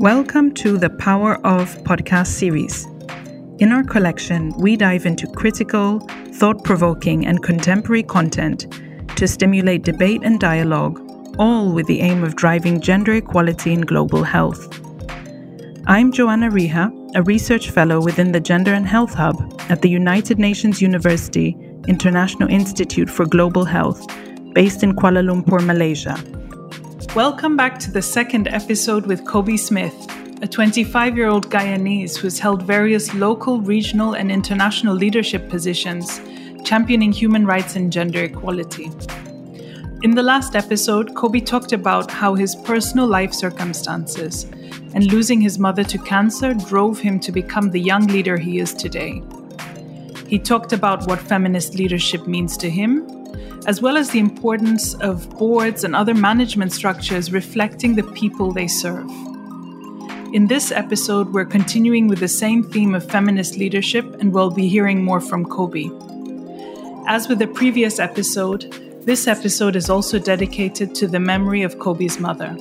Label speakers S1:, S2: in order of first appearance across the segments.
S1: Welcome to the Power of podcast series. In our collection, we dive into critical, thought provoking, and contemporary content to stimulate debate and dialogue, all with the aim of driving gender equality in global health. I'm Johanna Riha, a research fellow within the Gender and Health Hub at the United Nations University International Institute for Global Health, based in Kuala Lumpur, Malaysia. Welcome back to the second episode with Kobe Smith, a 25 year old Guyanese who's held various local, regional, and international leadership positions, championing human rights and gender equality. In the last episode, Kobe talked about how his personal life circumstances and losing his mother to cancer drove him to become the young leader he is today. He talked about what feminist leadership means to him as well as the importance of boards and other management structures reflecting the people they serve. In this episode, we're continuing with the same theme of feminist leadership, and we'll be hearing more from Kobe. As with the previous episode, this episode is also dedicated to the memory of Kobe's mother.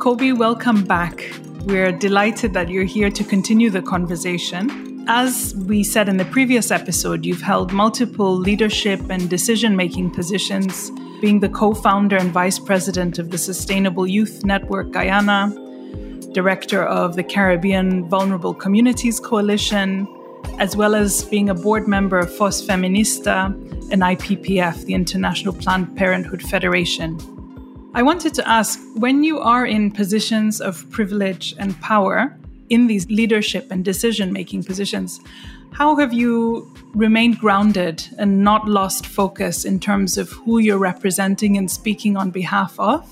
S1: Kobe, welcome back. We're delighted that you're here to continue the conversation. As we said in the previous episode, you've held multiple leadership and decision making positions, being the co founder and vice president of the Sustainable Youth Network Guyana, director of the Caribbean Vulnerable Communities Coalition, as well as being a board member of FOS Feminista and IPPF, the International Planned Parenthood Federation. I wanted to ask when you are in positions of privilege and power, in these leadership and decision making positions, how have you remained grounded and not lost focus in terms of who you're representing and speaking on behalf of?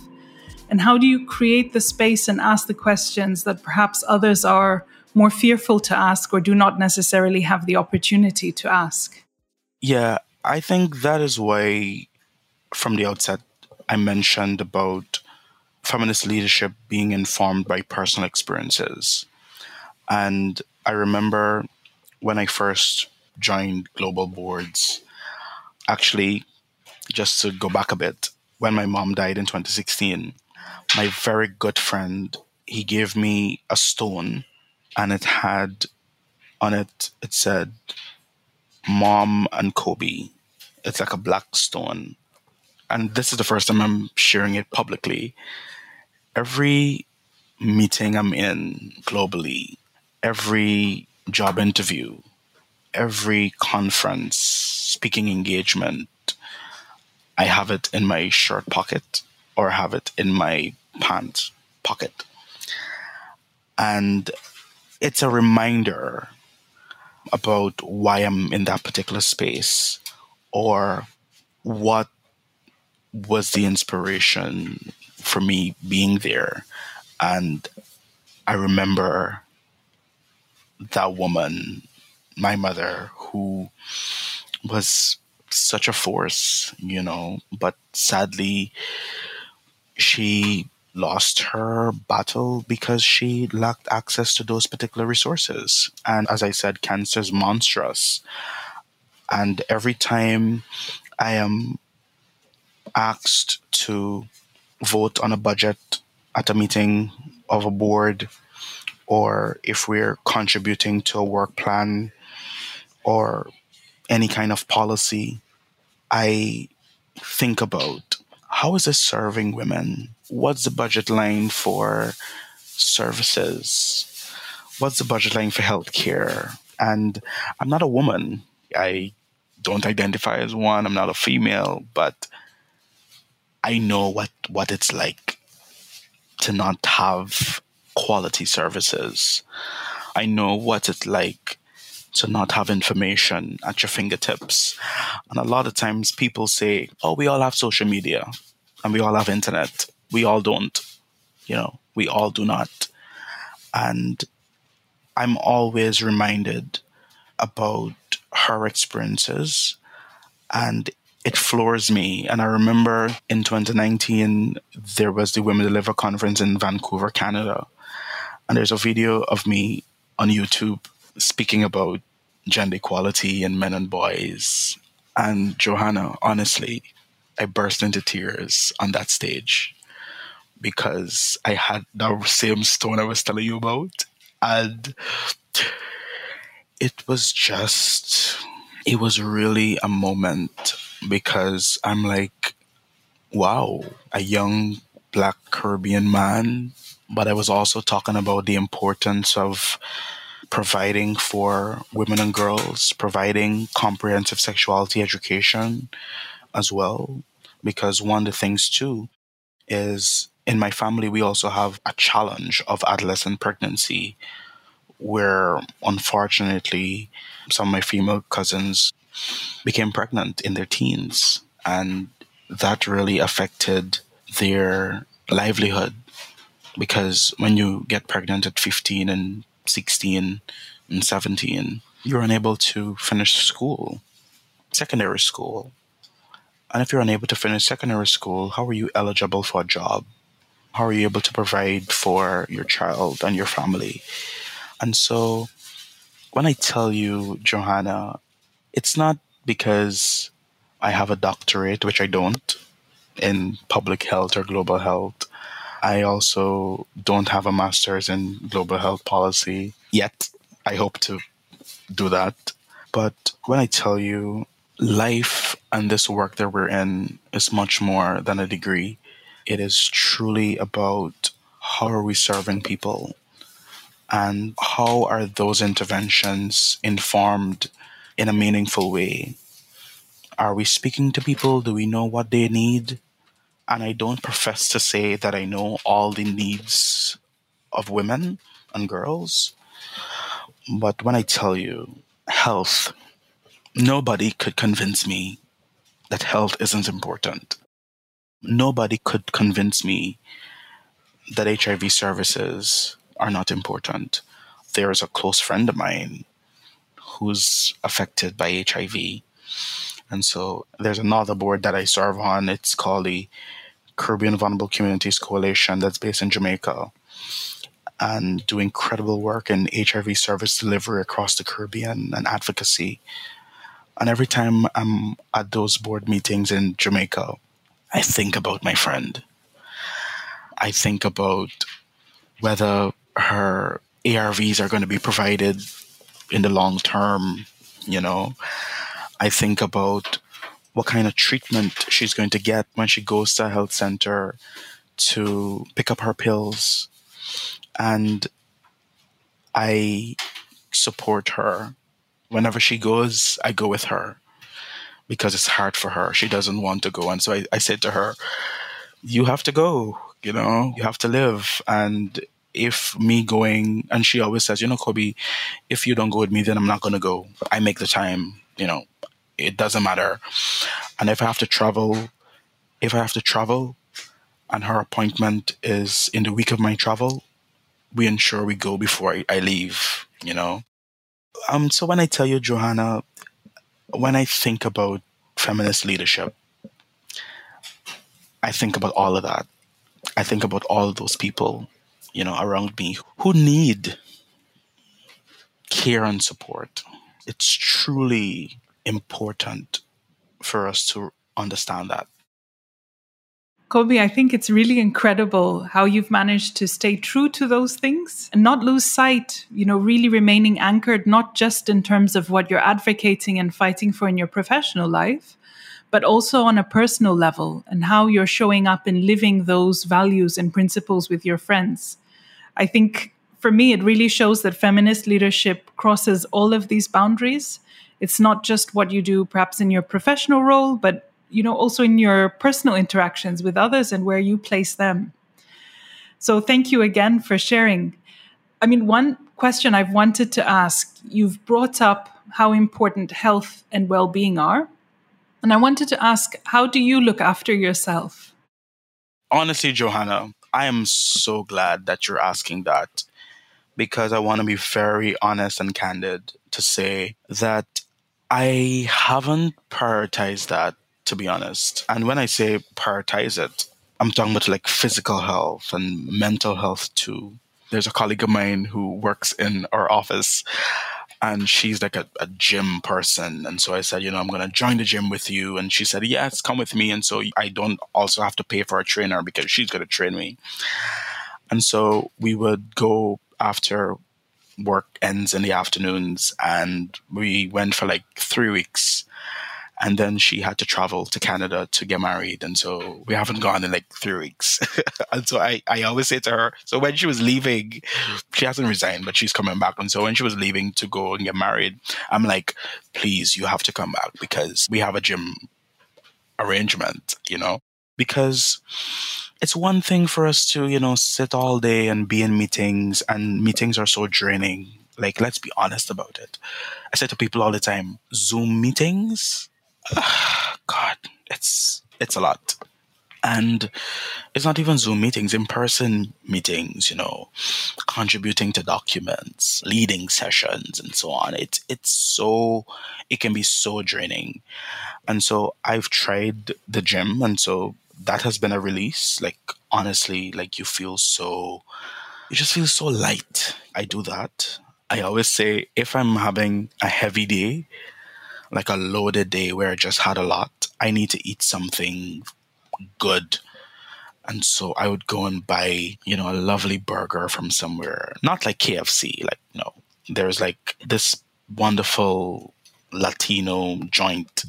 S1: And how do you create the space and ask the questions that perhaps others are more fearful to ask or do not necessarily have the opportunity to ask?
S2: Yeah, I think that is why from the outset I mentioned about feminist leadership being informed by personal experiences. And I remember when I first joined global boards, actually, just to go back a bit, when my mom died in 2016, my very good friend, he gave me a stone and it had on it, it said, Mom and Kobe. It's like a black stone. And this is the first time I'm sharing it publicly. Every meeting I'm in globally, every job interview, every conference, speaking engagement, I have it in my shirt pocket or have it in my pants pocket. And it's a reminder about why I'm in that particular space or what was the inspiration for me being there. And I remember that woman, my mother, who was such a force, you know, but sadly, she lost her battle because she lacked access to those particular resources. And as I said, cancer is monstrous. And every time I am asked to vote on a budget at a meeting of a board or if we're contributing to a work plan or any kind of policy, I think about how is this serving women? What's the budget line for services? What's the budget line for healthcare? And I'm not a woman. I don't identify as one. I'm not a female, but I know what, what it's like to not have quality services. I know what it's like to not have information at your fingertips. And a lot of times people say, oh, we all have social media and we all have internet. We all don't. You know, we all do not. And I'm always reminded about her experiences and it floors me. And I remember in 2019, there was the Women Deliver conference in Vancouver, Canada. And there's a video of me on YouTube speaking about gender equality and men and boys. And Johanna, honestly, I burst into tears on that stage because I had that same stone I was telling you about. And it was just, it was really a moment because I'm like, wow, a young black Caribbean man. But I was also talking about the importance of providing for women and girls, providing comprehensive sexuality education as well. Because one of the things, too, is in my family, we also have a challenge of adolescent pregnancy where unfortunately some of my female cousins became pregnant in their teens and that really affected their livelihood because when you get pregnant at 15 and 16 and 17 you're unable to finish school secondary school. And if you're unable to finish secondary school how are you eligible for a job? How are you able to provide for your child and your family? And so when I tell you, Johanna, it's not because I have a doctorate, which I don't, in public health or global health. I also don't have a master's in global health policy yet. I hope to do that. But when I tell you, life and this work that we're in is much more than a degree. It is truly about how are we serving people? and how are those interventions informed in a meaningful way? Are we speaking to people? Do we know what they need? And I don't profess to say that I know all the needs of women and girls. But when I tell you health, nobody could convince me that health isn't important. Nobody could convince me that HIV services are not important. There is a close friend of mine who's affected by HIV. And so there's another board that I serve on. It's called the Caribbean Vulnerable Communities Coalition that's based in Jamaica and do incredible work in HIV service delivery across the Caribbean and advocacy. And every time I'm at those board meetings in Jamaica, I think about my friend. I think about whether her ARVs are going to be provided in the long term. You know, I think about what kind of treatment she's going to get when she goes to a health center to pick up her pills. And I support her. Whenever she goes, I go with her because it's hard for her. She doesn't want to go. And so I, I said to her, You have to go, you know, you have to live. And if me going, and she always says, you know, Kobe, if you don't go with me, then I'm not going to go. I make the time, you know, it doesn't matter. And if I have to travel, if I have to travel and her appointment is in the week of my travel, we ensure we go before I, leave, you know. Um, so when I tell you, Johanna, when I think about feminist leadership, I think about all of that. I think about all those people you know, around me who need care and support. It's truly important for us to understand that.
S1: Kobe, I think it's really incredible how you've managed to stay true to those things and not lose sight, you know, really remaining anchored, not just in terms of what you're advocating and fighting for in your professional life, but also on a personal level and how you're showing up and living those values and principles with your friends. I think for me, it really shows that feminist leadership crosses all of these boundaries. It's not just what you do perhaps in your professional role, but you know also in your personal interactions with others and where you place them. So thank you again for sharing. I mean, one question I've wanted to ask, you've brought up how important health and well-being are. And I wanted to ask, how do you look after yourself?
S2: Honestly, Johanna, I am so glad that you're asking that because I want to be very honest and candid to say that I haven't prioritized that, to be honest. And when I say prioritize it, I'm talking about like physical health and mental health too. There's a colleague of mine who works in our office and she's like a, a gym person. And so I said, you know, I'm going to join the gym with you. And she said, yes, come with me. And so I don't also have to pay for a trainer because she's going to train me. And so we would go after work ends in the afternoons and we went for like three weeks and then she had to travel to Canada to get married. And so we haven't gone in like three weeks. and so I, I always say to her, so when she was leaving, she hasn't resigned, but she's coming back. And so when she was leaving to go and get married, I'm like, please, you have to come back because we have a gym arrangement, you know? Because it's one thing for us to, you know, sit all day and be in meetings, and meetings are so draining. Like, let's be honest about it. I say to people all the time, Zoom meetings God, it's it's a lot. And it's not even Zoom meetings, in person meetings, you know, contributing to documents, leading sessions, and so on. It's it's so it can be so draining. And so I've tried the gym, and so that has been a release. Like honestly, like you feel so you just feel so light. I do that. I always say if I'm having a heavy day, like a loaded day where I just had a lot, I need to eat something good. And so I would go and buy, you know, a lovely burger from somewhere, not like KFC, like, no. There's like this wonderful Latino joint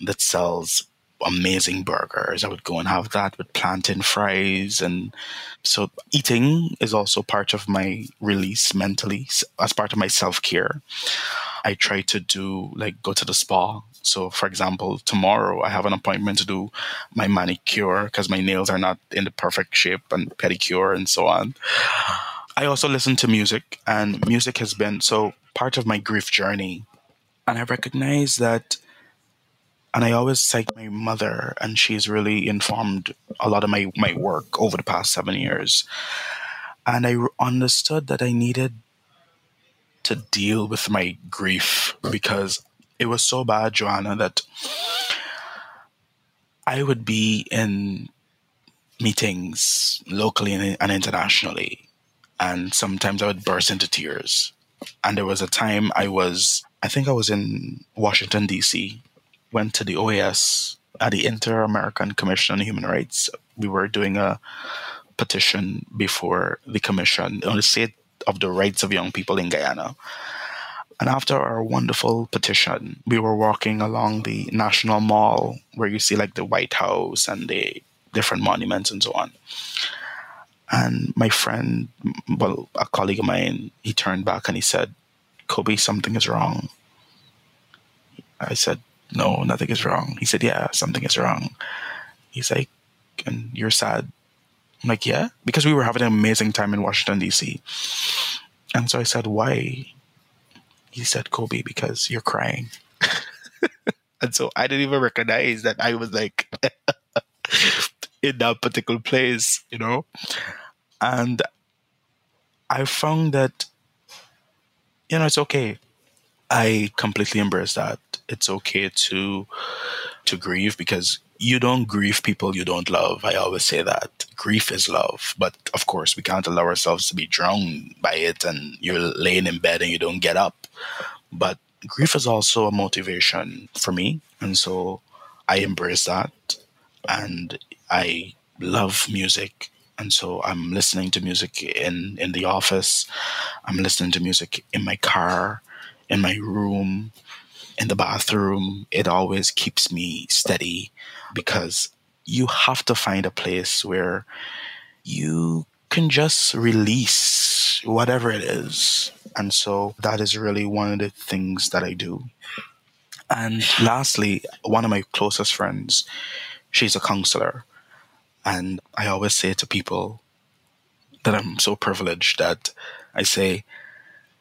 S2: that sells amazing burgers. I would go and have that with plantain fries. And so eating is also part of my release mentally as part of my self care. I try to do like go to the spa. So, for example, tomorrow I have an appointment to do my manicure because my nails are not in the perfect shape and pedicure and so on. I also listen to music, and music has been so part of my grief journey. And I recognize that, and I always cite my mother, and she's really informed a lot of my, my work over the past seven years. And I understood that I needed to deal with my grief because it was so bad, Johanna, that I would be in meetings locally and internationally, and sometimes I would burst into tears. And there was a time I was, I think I was in Washington, D.C., went to the OAS at the Inter American Commission on Human Rights. We were doing a petition before the commission on the state of the rights of young people in Guyana. And after our wonderful petition, we were walking along the National Mall where you see like the White House and the different monuments and so on. And my friend, well, a colleague of mine, he turned back and he said, Kobe, something is wrong. I said, No, nothing is wrong. He said, Yeah, something is wrong. He's like, And you're sad. I'm like, yeah, because we were having an amazing time in Washington, D.C. And so I said, why? He said, Kobe, because you're crying. and so I didn't even recognize that I was like in that particular place, you know? And I found that, you know, it's okay. I completely embrace that. It's okay to to grieve because you don't grieve people you don't love. I always say that. Grief is love. But of course, we can't allow ourselves to be drowned by it and you're laying in bed and you don't get up. But grief is also a motivation for me. And so I embrace that. And I love music. And so I'm listening to music in, in the office. I'm listening to music in my car, in my room, in the bathroom. It always keeps me steady because you have to find a place where you can just release whatever it is. And so that is really one of the things that I do. And lastly, one of my closest friends, she's a counselor. And I always say to people that I'm so privileged that I say,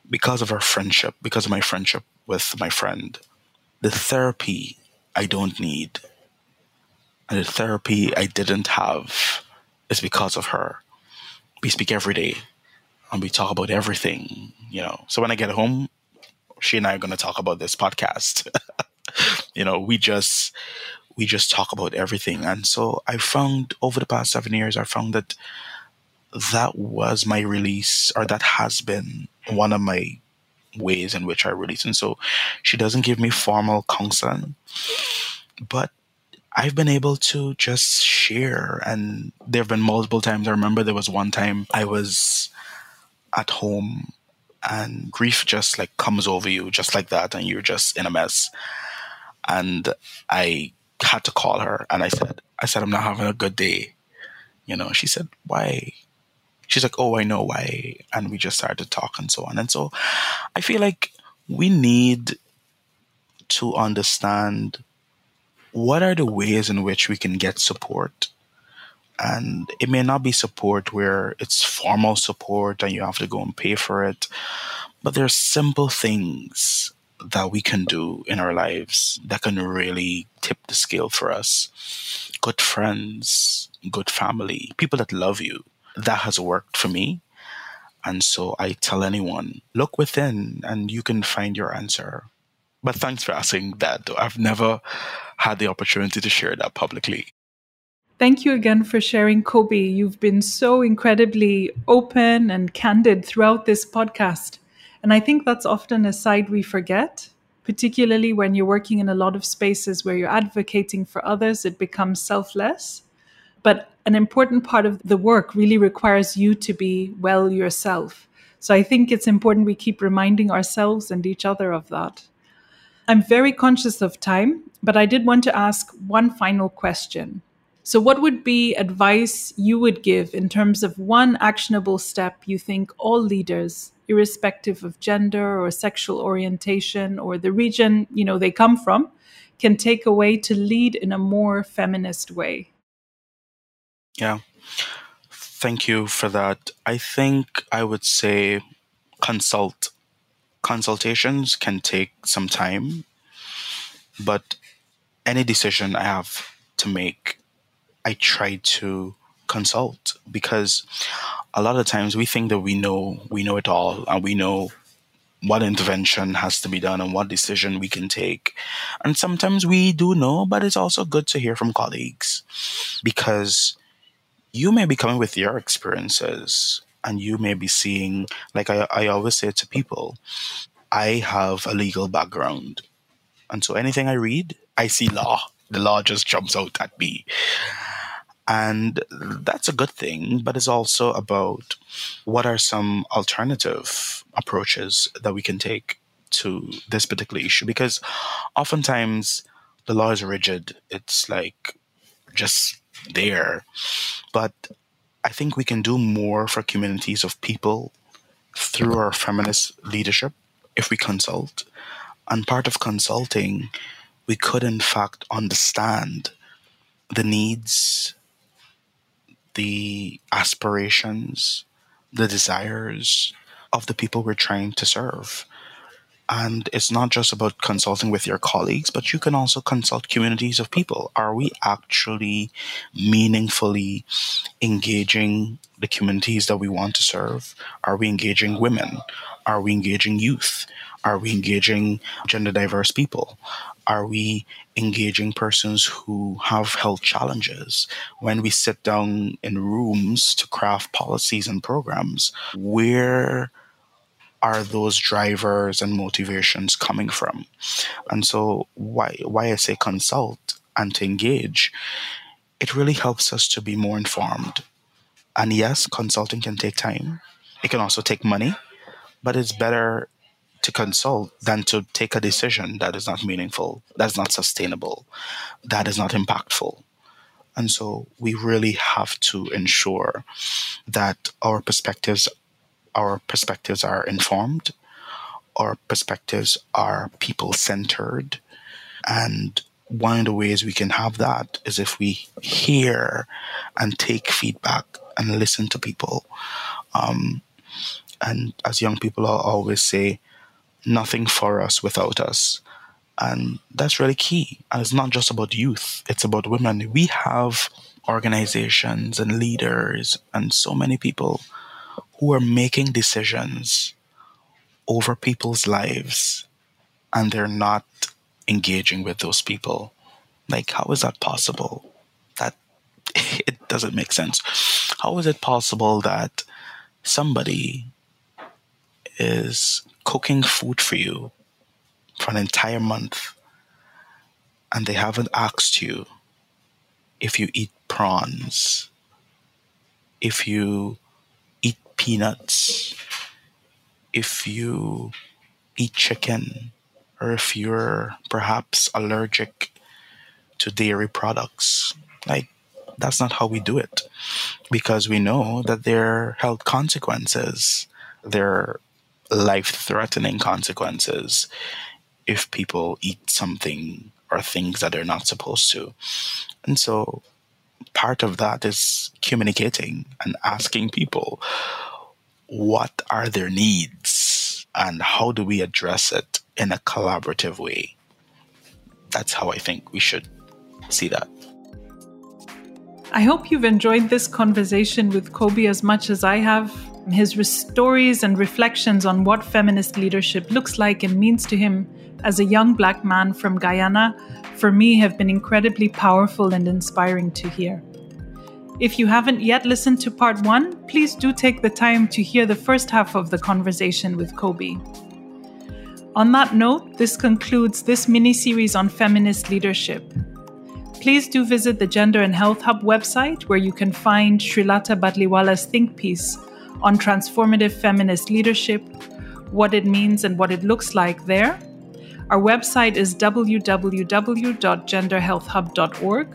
S2: because of our friendship, because of my friendship with my friend, the therapy I don't need and the therapy I didn't have is because of her. We speak every day and we talk about everything, you know. So when I get home, she and I are going to talk about this podcast. you know, we just we just talk about everything. And so I found over the past 7 years I found that that was my release or that has been one of my ways in which I release. And so she doesn't give me formal counseling, but I've been able to just share. And there have been multiple times. I remember there was one time I was at home and grief just like comes over you just like that and you're just in a mess. And I had to call her and I said, I said, I'm not having a good day. You know, she said, why? She's like, oh, I know why. And we just started to talk and so on. And so I feel like we need to understand what are the ways in which we can get support and it may not be support where it's formal support and you have to go and pay for it but there's simple things that we can do in our lives that can really tip the scale for us good friends good family people that love you that has worked for me and so i tell anyone look within and you can find your answer but thanks for asking that though i've never had the opportunity to share that publicly
S1: Thank you again for sharing, Kobe. You've been so incredibly open and candid throughout this podcast. And I think that's often a side we forget, particularly when you're working in a lot of spaces where you're advocating for others, it becomes selfless. But an important part of the work really requires you to be well yourself. So I think it's important we keep reminding ourselves and each other of that. I'm very conscious of time, but I did want to ask one final question. So, what would be advice you would give in terms of one actionable step you think all leaders, irrespective of gender or sexual orientation or the region you know they come from, can take away to lead in a more feminist way?
S2: Yeah. Thank you for that. I think I would say consult. Consultations can take some time, but any decision I have to make I try to consult because a lot of times we think that we know we know it all and we know what intervention has to be done and what decision we can take. And sometimes we do know, but it's also good to hear from colleagues because you may be coming with your experiences and you may be seeing, like I, I always say to people, I have a legal background. And so anything I read, I see law. The law just jumps out at me. And that's a good thing, but it's also about what are some alternative approaches that we can take to this particular issue. Because oftentimes the law is rigid, it's like just there. But I think we can do more for communities of people through our feminist leadership if we consult. And part of consulting, we could in fact understand the needs the aspirations, the desires of the people we're trying to serve. And it's not just about consulting with your colleagues, but you can also consult communities of people. Are we actually meaningfully engaging the communities that we want to serve? Are we engaging women? Are we engaging youth? Are we engaging gender diverse people? Are we engaging persons who have health challenges? When we sit down in rooms to craft policies and programs, where are those drivers and motivations coming from? And so why why I say consult and to engage, it really helps us to be more informed. And yes, consulting can take time. It can also take money, but it's better to consult than to take a decision that is not meaningful, that is not sustainable, that is not impactful. And so we really have to ensure that our perspectives our perspectives are informed, our perspectives are people centered. And one of the ways we can have that is if we hear and take feedback and listen to people. Um, and as young people always say, nothing for us without us. And that's really key. And it's not just about youth, it's about women. We have organizations and leaders and so many people who are making decisions over people's lives and they're not engaging with those people. Like, how is that possible? That it doesn't make sense. How is it possible that somebody is cooking food for you for an entire month and they haven't asked you if you eat prawns, if you peanuts, if you eat chicken, or if you're perhaps allergic to dairy products. Like, that's not how we do it because we know that there are health consequences, there are life threatening consequences if people eat something or things that they're not supposed to. And so part of that is communicating and asking people what are their needs and how do we address it in a collaborative way. That's how I think we should see that.
S1: I hope you've enjoyed this conversation with Kobe as much as I have. His stories and reflections on what feminist leadership looks like and means to him as a young black man from Guyana, for me, have been incredibly powerful and inspiring to hear. If you haven't yet listened to part one, please do take the time to hear the first half of the conversation with Kobe. On that note, this concludes this mini series on feminist leadership. Please do visit the Gender and Health Hub website where you can find Srilata Batliwala's think piece on transformative feminist leadership, what it means and what it looks like there, our website is www.genderhealthhub.org,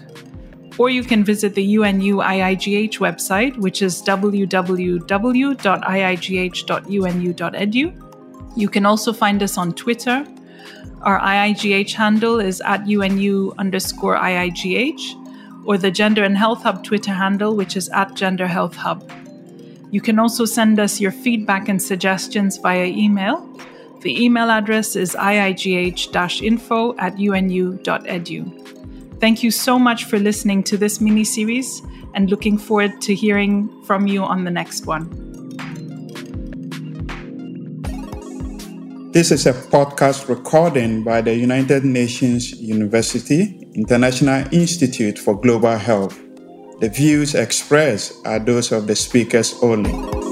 S1: or you can visit the UNU IIGH website, which is www.iigh.unu.edu. You can also find us on Twitter. Our IIGH handle is at UNU underscore IIGH, or the Gender and Health Hub Twitter handle, which is at Gender Health Hub. You can also send us your feedback and suggestions via email the email address is iigh info at unu.edu. Thank you so much for listening to this mini series and looking forward to hearing from you on the next one.
S3: This is a podcast recording by the United Nations University International Institute for Global Health. The views expressed are those of the speakers only.